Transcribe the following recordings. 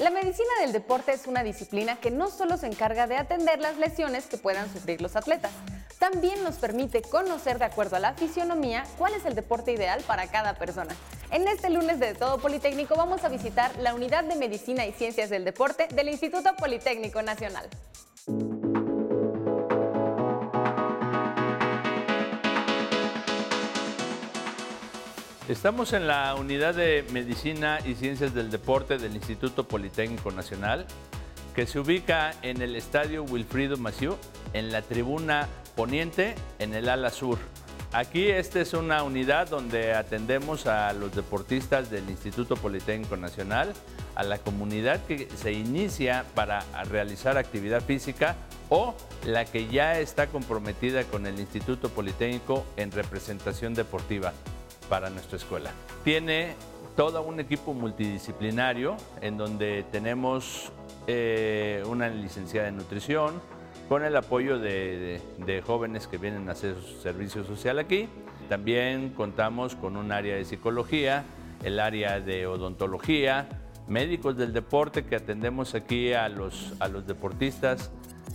La medicina del deporte es una disciplina que no solo se encarga de atender las lesiones que puedan sufrir los atletas, también nos permite conocer de acuerdo a la fisionomía cuál es el deporte ideal para cada persona. En este lunes de Todo Politécnico vamos a visitar la Unidad de Medicina y Ciencias del Deporte del Instituto Politécnico Nacional. Estamos en la unidad de Medicina y Ciencias del Deporte del Instituto Politécnico Nacional, que se ubica en el Estadio Wilfrido Maciú, en la tribuna poniente, en el ala sur. Aquí esta es una unidad donde atendemos a los deportistas del Instituto Politécnico Nacional, a la comunidad que se inicia para realizar actividad física o la que ya está comprometida con el Instituto Politécnico en representación deportiva para nuestra escuela. Tiene todo un equipo multidisciplinario en donde tenemos eh, una licenciada en nutrición con el apoyo de, jóvenes que vienen a hacer servicio social aquí. También contamos con un área de psicología, el área de odontología, médicos del deporte que atendemos aquí a los, a los deportistas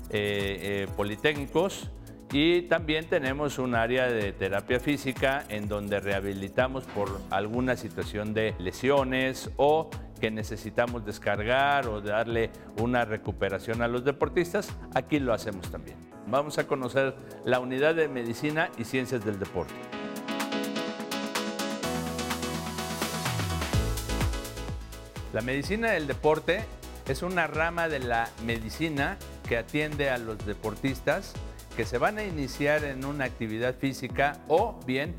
eh, eh, politécnicos y también tenemos un área de terapia física en donde rehabilitamos por alguna situación de lesiones o que necesitamos descargar o darle una recuperación a los deportistas. Aquí lo hacemos también. Vamos a conocer la unidad de medicina y ciencias del deporte. La medicina del deporte es una rama de la medicina que atiende a los deportistas que se van a iniciar en una actividad física o bien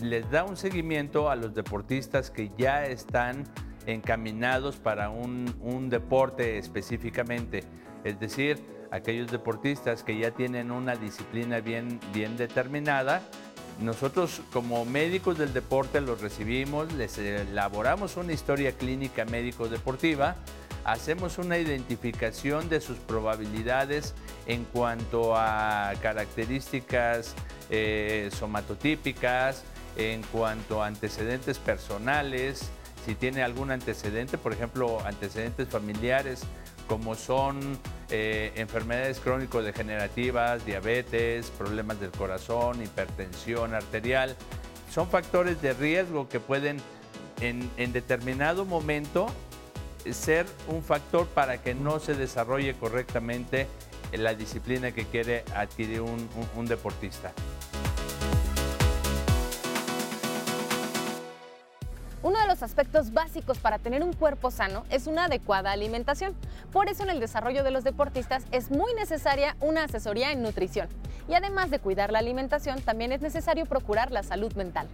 les da un seguimiento a los deportistas que ya están encaminados para un, deporte específicamente. Es decir, aquellos deportistas que ya tienen una disciplina bien, bien determinada. Nosotros como médicos del deporte los recibimos, les elaboramos una historia clínica médico-deportiva hacemos una identificación de sus probabilidades en cuanto a características eh, somatotípicas, en cuanto a antecedentes personales, si tiene algún antecedente, por ejemplo, antecedentes familiares como son eh, enfermedades crónico-degenerativas, diabetes, problemas del corazón, hipertensión arterial, son factores de riesgo que pueden en determinado momento ser un factor para que no se desarrolle correctamente la disciplina que quiere adquirir un, deportista. Los aspectos básicos para tener un cuerpo sano es una adecuada alimentación. Por eso en el desarrollo de los deportistas es muy necesaria una asesoría en nutrición. Y además de cuidar la alimentación, también es necesario procurar la salud mental.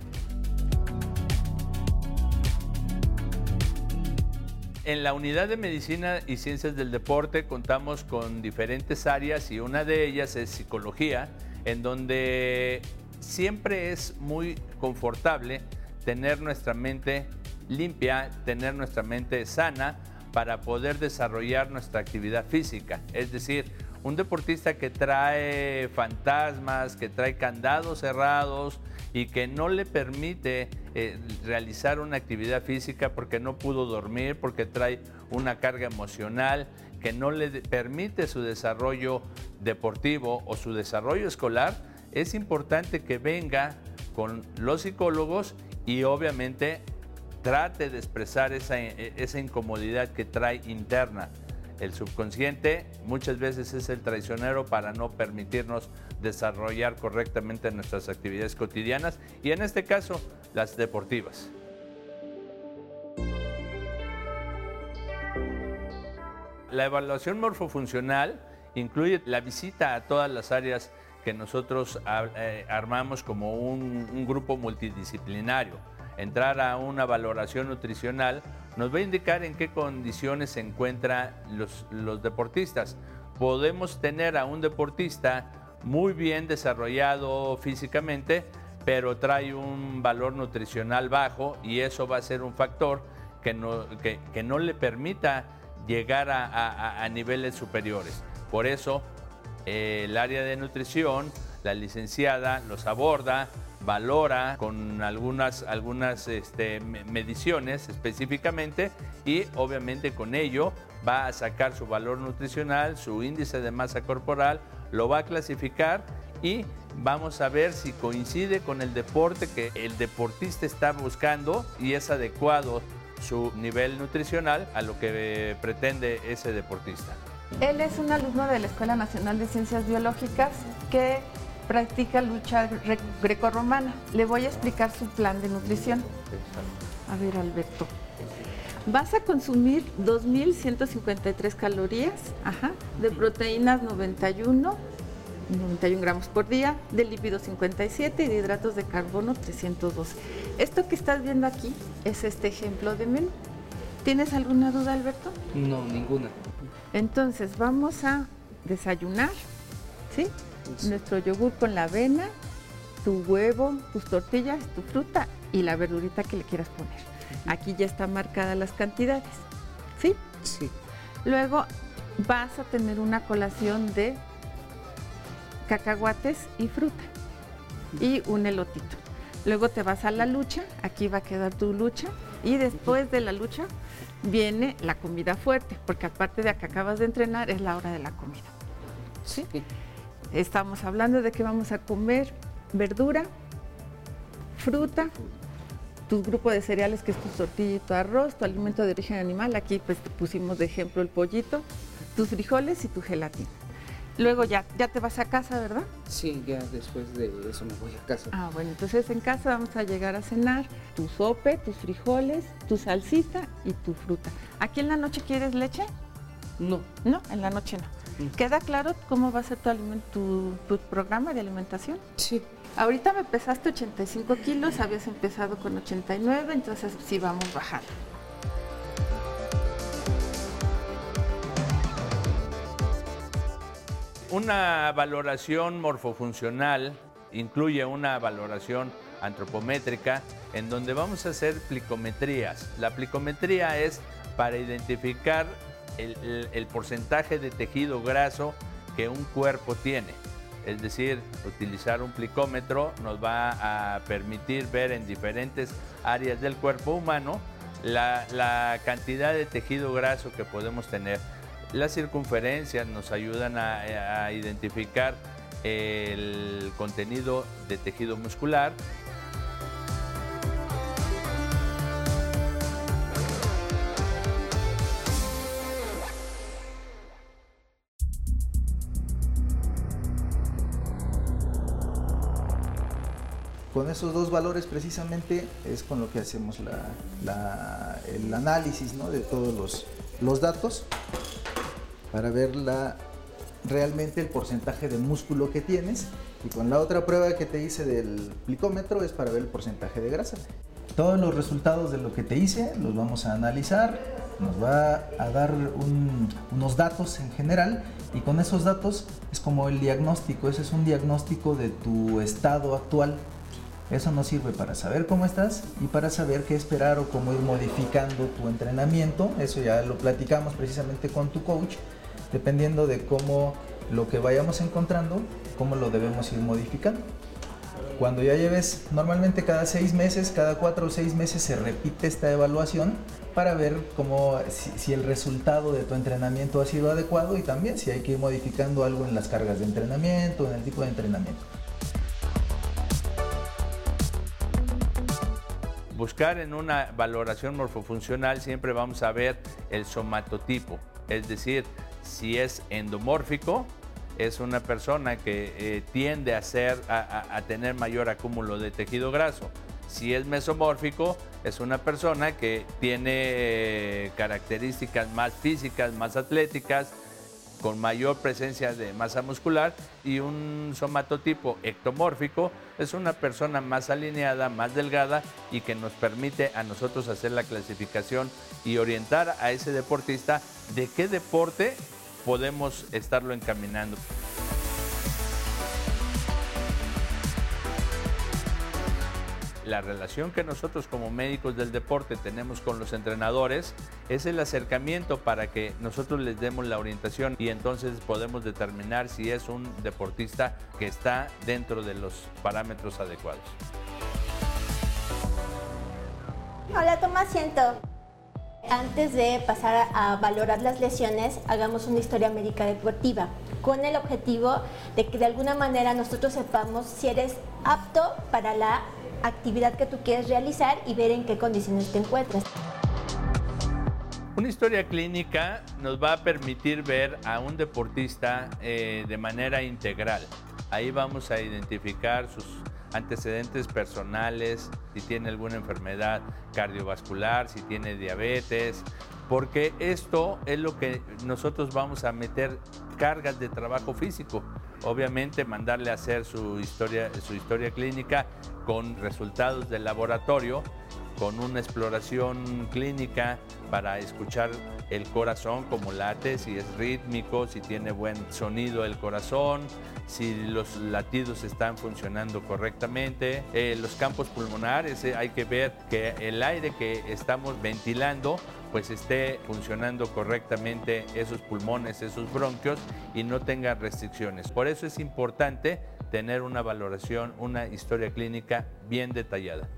En la unidad de medicina y ciencias del deporte contamos con diferentes áreas y una de ellas es psicología, en donde siempre es muy confortable tener nuestra mente limpia, tener nuestra mente sana para poder desarrollar nuestra actividad física. Es decir, un deportista que trae fantasmas, que trae candados cerrados y que no le permite eh, realizar una actividad física porque no pudo dormir, porque trae una carga emocional que no le permite su desarrollo deportivo o su desarrollo escolar, es importante que venga con los psicólogos y obviamente trate de expresar esa, esa incomodidad que trae interna. El subconsciente muchas veces es el traicionero para no permitirnos desarrollar correctamente nuestras actividades cotidianas y en este caso las deportivas. La evaluación morfofuncional incluye la visita a todas las áreas que nosotros eh, armamos como un grupo multidisciplinario. Entrar a una valoración nutricional nos va a indicar en qué condiciones se encuentran los, deportistas. Podemos tener a un deportista muy bien desarrollado físicamente, pero trae un valor nutricional bajo y eso va a ser un factor que no, le permita llegar a, a, niveles superiores. Por eso eh, el área de nutrición, la licenciada los aborda, valora con algunas, algunas este, mediciones específicamente y obviamente con ello va a sacar su valor nutricional, su índice de masa corporal, lo va a clasificar y vamos a ver si coincide con el deporte que el deportista está buscando y es adecuado su nivel nutricional a lo que pretende ese deportista. Él es un alumno de la Escuela Nacional de Ciencias Biológicas que practica lucha grecorromana. Le voy a explicar su plan de nutrición. A ver, Alberto. Vas a consumir 2.153 calorías de proteínas 91, 91 gramos por día, de lípidos 57 y de hidratos de carbono 312. Esto que estás viendo aquí es este ejemplo de menú. ¿Tienes alguna duda, Alberto? No, ninguna. Entonces, vamos a desayunar, ¿sí? Nuestro yogur con la avena, tu huevo, tus tortillas, tu fruta y la verdurita que le quieras poner. Aquí ya están marcadas las cantidades, ¿sí? Sí. Luego vas a tener una colación de cacahuates y fruta y un elotito. Luego te vas a la lucha, aquí va a quedar tu lucha y después de la lucha viene la comida fuerte, porque aparte de que acabas de entrenar es la hora de la comida. ¿Sí? Estamos hablando de que vamos a comer verdura, fruta, tu grupo de cereales que es tu tortilla y tu arroz, tu alimento de origen animal, aquí pues pusimos de ejemplo el pollito, tus frijoles y tu gelatina. Luego ya, ya te vas a casa, ¿verdad? Sí, ya después de eso me voy a casa. Ah, bueno, entonces en casa vamos a llegar a cenar tu sope, tus frijoles, tu salsita y tu fruta. ¿Aquí en la noche quieres leche? No. No, en la noche no. ¿Queda claro cómo va a ser tu, tu programa de alimentación? Sí. Ahorita me pesaste 85 kilos, habías empezado con 89, entonces sí vamos bajando. Una valoración morfofuncional incluye una valoración antropométrica en donde vamos a hacer plicometrías. La plicometría es para identificar el, porcentaje de tejido graso que un cuerpo tiene. Es decir, utilizar un plicómetro nos va a permitir ver en diferentes áreas del cuerpo humano la cantidad de tejido graso que podemos tener. Las circunferencias nos ayudan a, identificar el contenido de tejido muscular con esos dos valores precisamente es con lo que hacemos el análisis de todos los, datos para ver realmente el porcentaje de músculo que tienes y con la otra prueba que te hice del plicómetro es para ver el porcentaje de grasa. Todos los resultados de lo que te hice los vamos a analizar, nos va a dar unos datos en general y con esos datos es como el diagnóstico, ese es un diagnóstico de tu estado actual. Eso nos sirve para saber cómo estás y para saber qué esperar o cómo ir modificando tu entrenamiento. Eso ya lo platicamos precisamente con tu coach dependiendo de cómo lo que vayamos encontrando, cómo lo debemos ir modificando. Cuando ya lleves, normalmente cada seis meses, cada cuatro o seis meses se repite esta evaluación para ver cómo, si, el resultado de tu entrenamiento ha sido adecuado y también si hay que ir modificando algo en las cargas de entrenamiento, en el tipo de entrenamiento. Buscar en una valoración morfofuncional siempre vamos a ver el somatotipo, es decir, si es endomórfico, es una persona que eh, tiende a, ser, a, tener mayor acúmulo de tejido graso. Si es mesomórfico, es una persona que tiene eh, características más físicas, más atléticas, con mayor presencia de masa muscular y un somatotipo ectomórfico es una persona más alineada, más delgada y que nos permite a nosotros hacer la clasificación y orientar a ese deportista de qué deporte podemos estarlo encaminando. La relación que nosotros como médicos del deporte tenemos con los entrenadores es el acercamiento para que nosotros les demos la orientación y entonces podemos determinar si es un deportista que está dentro de los parámetros adecuados. Hola, toma asiento. Antes de pasar a valorar las lesiones, hagamos una historia médica deportiva, con el objetivo de que de alguna manera nosotros sepamos si eres apto para la actividad que tú quieres realizar y ver en qué condiciones te encuentras. Una historia clínica nos va a permitir ver a un deportista eh, de manera integral. Ahí vamos a identificar sus antecedentes personales, si tiene alguna enfermedad cardiovascular, si tiene diabetes, porque esto es lo que nosotros vamos a meter cargas de trabajo físico. Obviamente mandarle a hacer su historia, su historia clínica con resultados del laboratorio, con una exploración clínica para escuchar el corazón como late, si es rítmico, si tiene buen sonido el corazón, si los latidos están funcionando correctamente. Eh, los campos pulmonares, eh, hay que ver que el aire que estamos ventilando pues esté funcionando correctamente esos pulmones, esos bronquios y no tenga restricciones. Por eso es importante tener una valoración, una historia clínica bien detallada.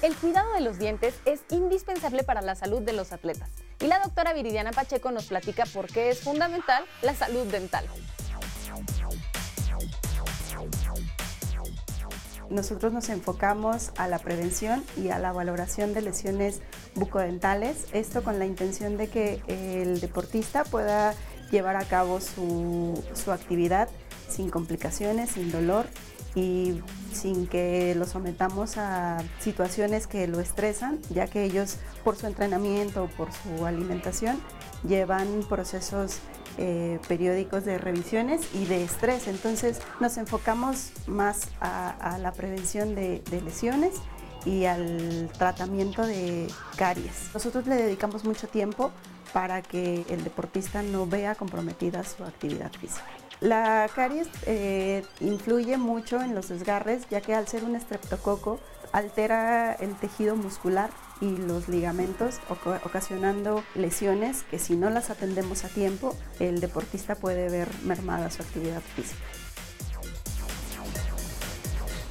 El cuidado de los dientes es indispensable para la salud de los atletas. Y la doctora Viridiana Pacheco nos platica por qué es fundamental la salud dental. Nosotros nos enfocamos a la prevención y a la valoración de lesiones bucodentales, esto con la intención de que el deportista pueda llevar a cabo su, su actividad sin complicaciones, sin dolor y sin que lo sometamos a situaciones que lo estresan, ya que ellos por su entrenamiento o por su alimentación llevan procesos eh, periódicos de revisiones y de estrés. Entonces nos enfocamos más a, la prevención de, lesiones y al tratamiento de caries. Nosotros le dedicamos mucho tiempo para que el deportista no vea comprometida su actividad física. La caries eh, influye mucho en los desgarres, ya que al ser un estreptococo altera el tejido muscular y los ligamentos, ocasionando lesiones que si no las atendemos a tiempo, el deportista puede ver mermada su actividad física.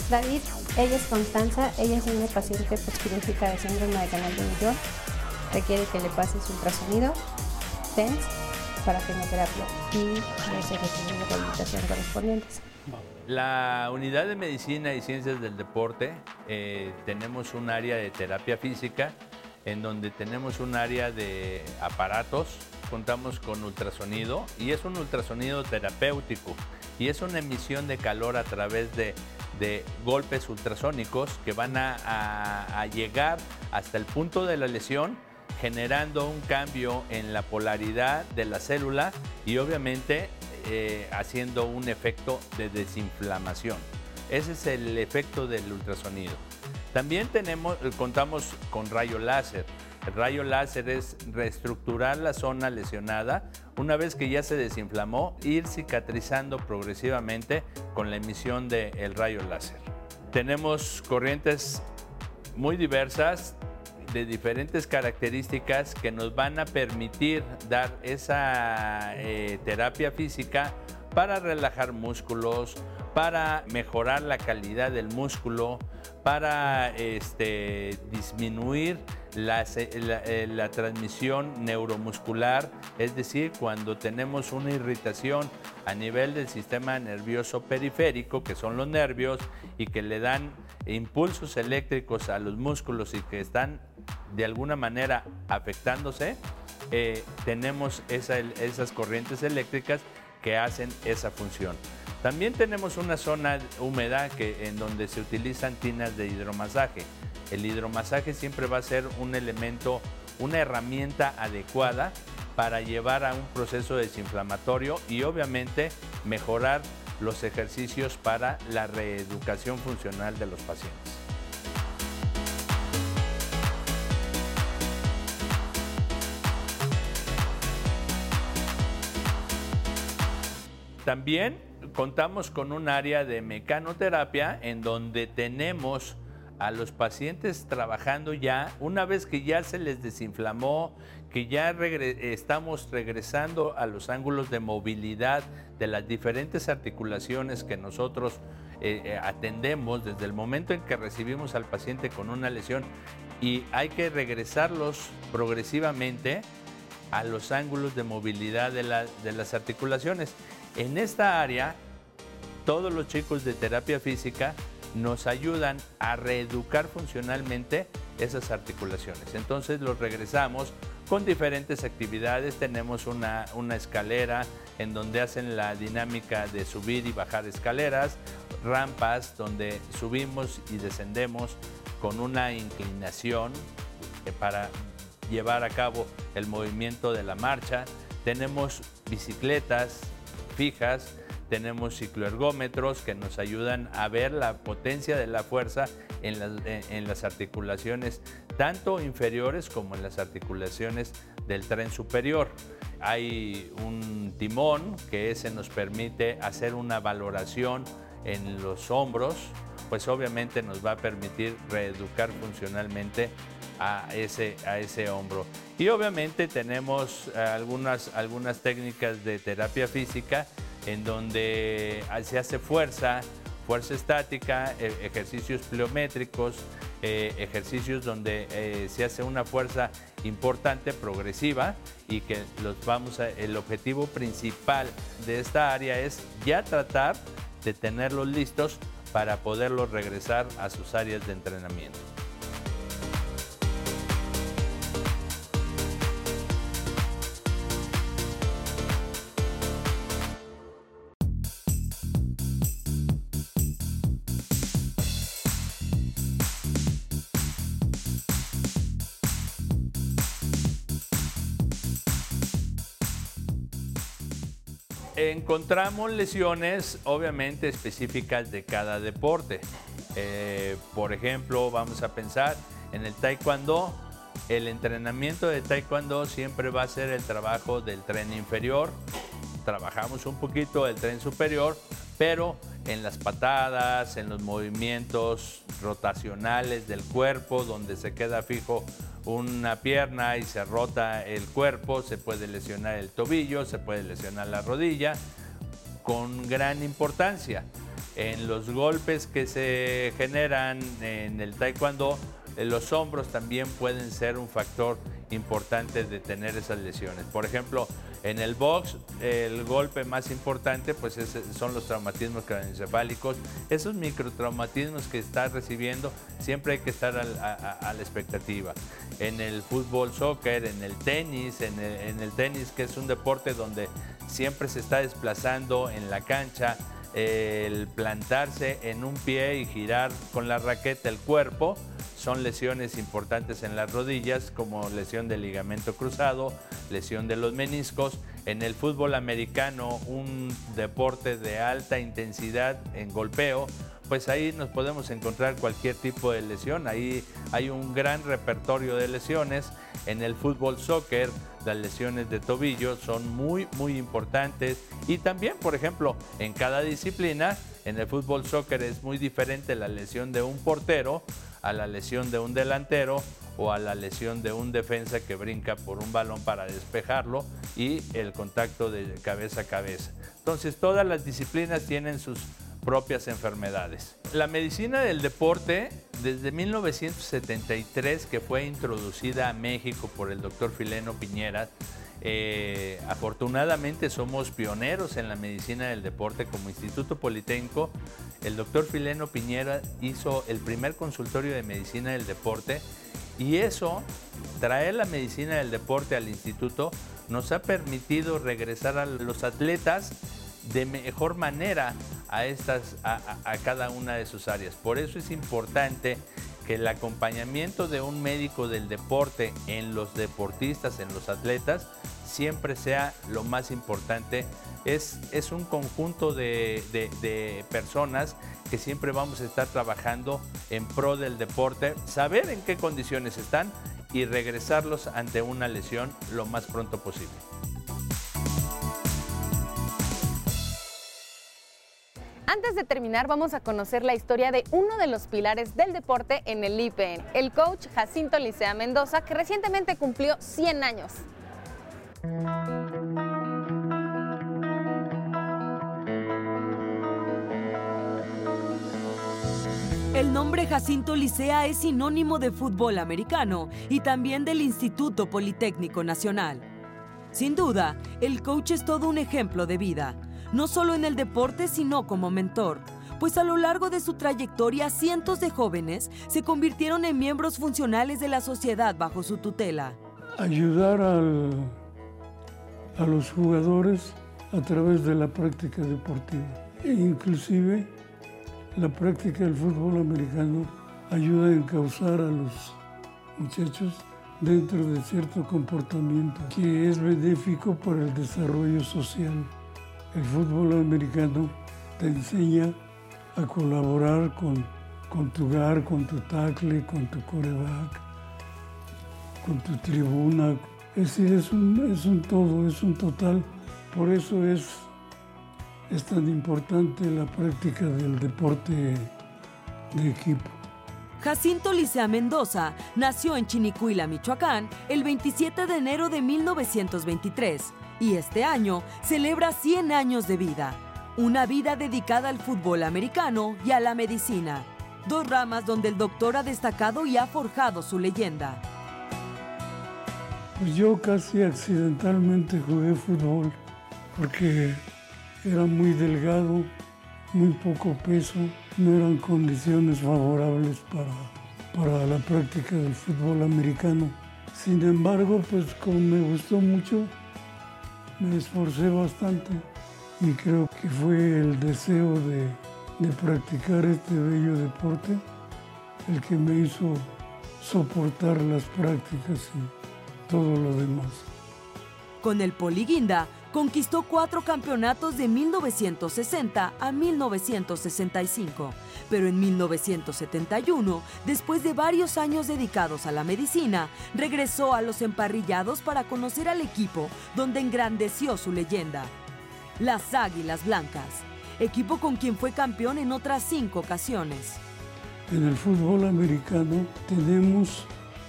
David, ella es Constanza, ella es una paciente postquirúrgica de síndrome de canal de Millón. Requiere que le pases ultrasonido, TENS para quimioterapia y los ejercicios de rehabilitación correspondientes. La unidad de medicina y ciencias del deporte eh, tenemos un área de terapia física en donde tenemos un área de aparatos, contamos con ultrasonido y es un ultrasonido terapéutico y es una emisión de calor a través de, golpes ultrasónicos que van a llegar hasta el punto de la lesión generando un cambio en la polaridad de la célula y obviamente eh, haciendo un efecto de desinflamación. Ese es el efecto del ultrasonido. También tenemos, contamos con rayo láser. El rayo láser es reestructurar la zona lesionada una vez que ya se desinflamó, ir cicatrizando progresivamente con la emisión del rayo láser. Tenemos corrientes muy diversas, de diferentes características que nos van a permitir dar esa eh, terapia física para relajar músculos, para mejorar la calidad del músculo, para este, disminuir la, eh, la, transmisión neuromuscular, es decir, cuando tenemos una irritación a nivel del sistema nervioso periférico, que son los nervios, y que le dan impulsos eléctricos a los músculos y que están de alguna manera afectándose, eh, tenemos esas corrientes eléctricas que hacen esa función. También tenemos una zona húmeda que, en donde se utilizan tinas de hidromasaje. El hidromasaje siempre va a ser un elemento, una herramienta adecuada para llevar a un proceso desinflamatorio y obviamente mejorar los ejercicios para la reeducación funcional de los pacientes. también contamos con un área de mecanoterapia en donde tenemos a los pacientes trabajando ya, una vez que ya se les desinflamó, que ya estamos regresando a los ángulos de movilidad de las diferentes articulaciones que nosotros eh, eh, atendemos desde el momento en que recibimos al paciente con una lesión y hay que regresarlos progresivamente a los ángulos de movilidad de, de las articulaciones. En esta área, todos los chicos de terapia física nos ayudan a reeducar funcionalmente esas articulaciones. Entonces los regresamos con diferentes actividades. Tenemos una, una, escalera en donde hacen la dinámica de subir y bajar escaleras, rampas donde subimos y descendemos con una inclinación eh, para llevar a cabo el movimiento de la marcha. Tenemos bicicletas fijas, tenemos cicloergómetros que nos ayudan a ver la potencia de la fuerza en las, articulaciones, tanto inferiores como en las articulaciones del tren superior. Hay un timón que ese nos permite hacer una valoración en los hombros, pues obviamente nos va a permitir reeducar funcionalmente a ese, a ese hombro. Y obviamente tenemos algunas, algunas técnicas de terapia física en donde se hace fuerza, fuerza estática, e, ejercicios pliométricos, eh, ejercicios donde eh, se hace una fuerza importante, progresiva y que los vamos a, el objetivo principal de esta área es ya tratar de tenerlos listos para poderlos regresar a sus áreas de entrenamiento. Encontramos lesiones obviamente específicas de cada deporte. Eh, por ejemplo, vamos a pensar en el taekwondo. El entrenamiento de taekwondo siempre va a ser el trabajo del tren inferior. Trabajamos un poquito el tren superior, pero en las patadas, en los movimientos rotacionales del cuerpo, donde se queda fijo una pierna y se rota el cuerpo, se puede lesionar el tobillo, se puede lesionar la rodilla, con gran importancia. En los golpes que se generan en el taekwondo, los hombros también pueden ser un factor importante de tener esas lesiones. Por ejemplo, en el box, el golpe más importante pues son los traumatismos craneoencefálicos. Esos microtraumatismos que está recibiendo, siempre hay que estar a, la expectativa. En el fútbol, soccer, en el tenis, en el, tenis que es un deporte donde siempre se está desplazando en la cancha, el plantarse en un pie y girar con la raqueta el cuerpo, son lesiones importantes en las rodillas, como lesión del ligamento cruzado, lesión de los meniscos. En el fútbol americano, un deporte de alta intensidad en golpeo, pues ahí nos podemos encontrar cualquier tipo de lesión. Ahí hay un gran repertorio de lesiones. En el fútbol soccer, las lesiones de tobillo son muy, muy importantes. Y también, por ejemplo, en cada disciplina, en el fútbol soccer es muy diferente la lesión de un portero a la lesión de un delantero o a la lesión de un defensa que brinca por un balón para despejarlo y el contacto de cabeza a cabeza. Entonces todas las disciplinas tienen sus propias enfermedades. La medicina del deporte, desde 1973 que fue introducida a México por el doctor Fileno Piñera, eh, afortunadamente somos pioneros en la medicina del deporte como Instituto Politécnico. El doctor Fileno Piñera hizo el primer consultorio de medicina del deporte y eso, traer la medicina del deporte al instituto, nos ha permitido regresar a los atletas de mejor manera a, estas, a cada una de sus áreas. Por eso es importante que el acompañamiento de un médico del deporte en los deportistas, en los atletas, siempre sea lo más importante. Es, es un conjunto de, de, personas que siempre vamos a estar trabajando en pro del deporte, saber en qué condiciones están y regresarlos ante una lesión lo más pronto posible. Antes de terminar, vamos a conocer la historia de uno de los pilares del deporte en el IPN, el coach Jacinto Licea Mendoza, que recientemente cumplió 100 años. El nombre Jacinto Licea es sinónimo de fútbol americano y también del Instituto Politécnico Nacional. Sin duda, el coach es todo un ejemplo de vida, no solo en el deporte, sino como mentor, pues a lo largo de su trayectoria cientos de jóvenes se convirtieron en miembros funcionales de la sociedad bajo su tutela. Ayudar a los jugadores a través de la práctica deportiva. E inclusive la práctica del fútbol americano ayuda a encauzar a los muchachos dentro de cierto comportamiento que es benéfico para el desarrollo social. El fútbol americano te enseña a colaborar con, tu gar, con tu tackle, con tu coreback, con tu tribuna. Es decir, es un, es un todo, es un total. Por eso es, es tan importante la práctica del deporte de equipo. Jacinto Licea Mendoza nació en Chinicuila, Michoacán, el 27 de enero de 1923 y este año celebra 100 años de vida. Una vida dedicada al fútbol americano y a la medicina. Dos ramas donde el doctor ha destacado y ha forjado su leyenda. Pues yo casi accidentalmente jugué fútbol porque era muy delgado, muy poco peso, no eran condiciones favorables para, para la práctica del fútbol americano. Sin embargo, pues como me gustó mucho, me esforcé bastante y creo que fue el deseo de, practicar este bello deporte el que me hizo soportar las prácticas y todo lo demás. Con el Poliguinda conquistó cuatro campeonatos de 1960 a 1965, pero en 1971, después de varios años dedicados a la medicina, regresó a los emparrillados para conocer al equipo donde engrandeció su leyenda, las Águilas Blancas, equipo con quien fue campeón en otras cinco ocasiones. En el fútbol americano tenemos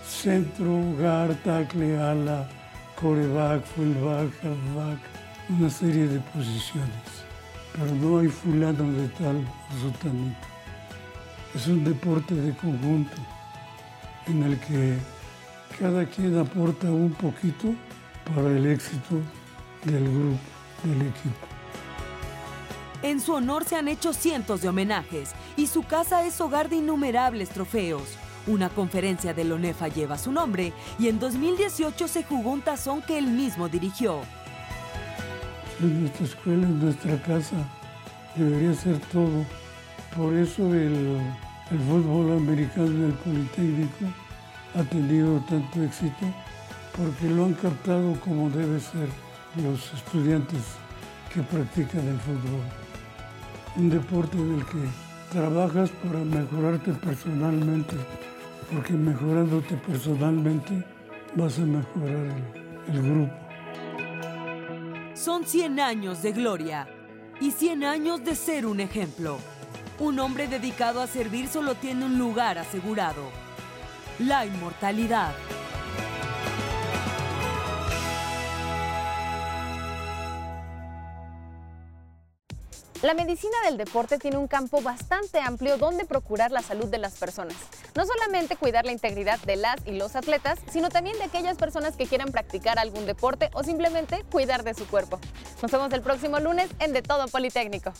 centro, guard, tackle, ala, coreback, fullback, halfback, una serie de posiciones. Pero no hay fulano de tal o. Es un deporte de conjunto en el que cada quien aporta un poquito para el éxito del grupo, del equipo. En su honor se han hecho cientos de homenajes y su casa es hogar de innumerables trofeos. Una conferencia de Lonefa lleva su nombre y en 2018 se jugó un tazón que él mismo dirigió. Es nuestra escuela, es nuestra casa, debería ser todo. Por eso el, el fútbol americano del Politécnico ha tenido tanto éxito, porque lo han captado como debe ser los estudiantes que practican el fútbol. Un deporte en el que trabajas para mejorarte personalmente, porque mejorándote personalmente vas a mejorar el, el grupo. Son 100 años de gloria y 100 años de ser un ejemplo. Un hombre dedicado a servir solo tiene un lugar asegurado, la inmortalidad. La medicina del deporte tiene un campo bastante amplio donde procurar la salud de las personas. No solamente cuidar la integridad de las y los atletas, sino también de aquellas personas que quieran practicar algún deporte o simplemente cuidar de su cuerpo. Nos vemos el próximo lunes en De Todo Politécnico.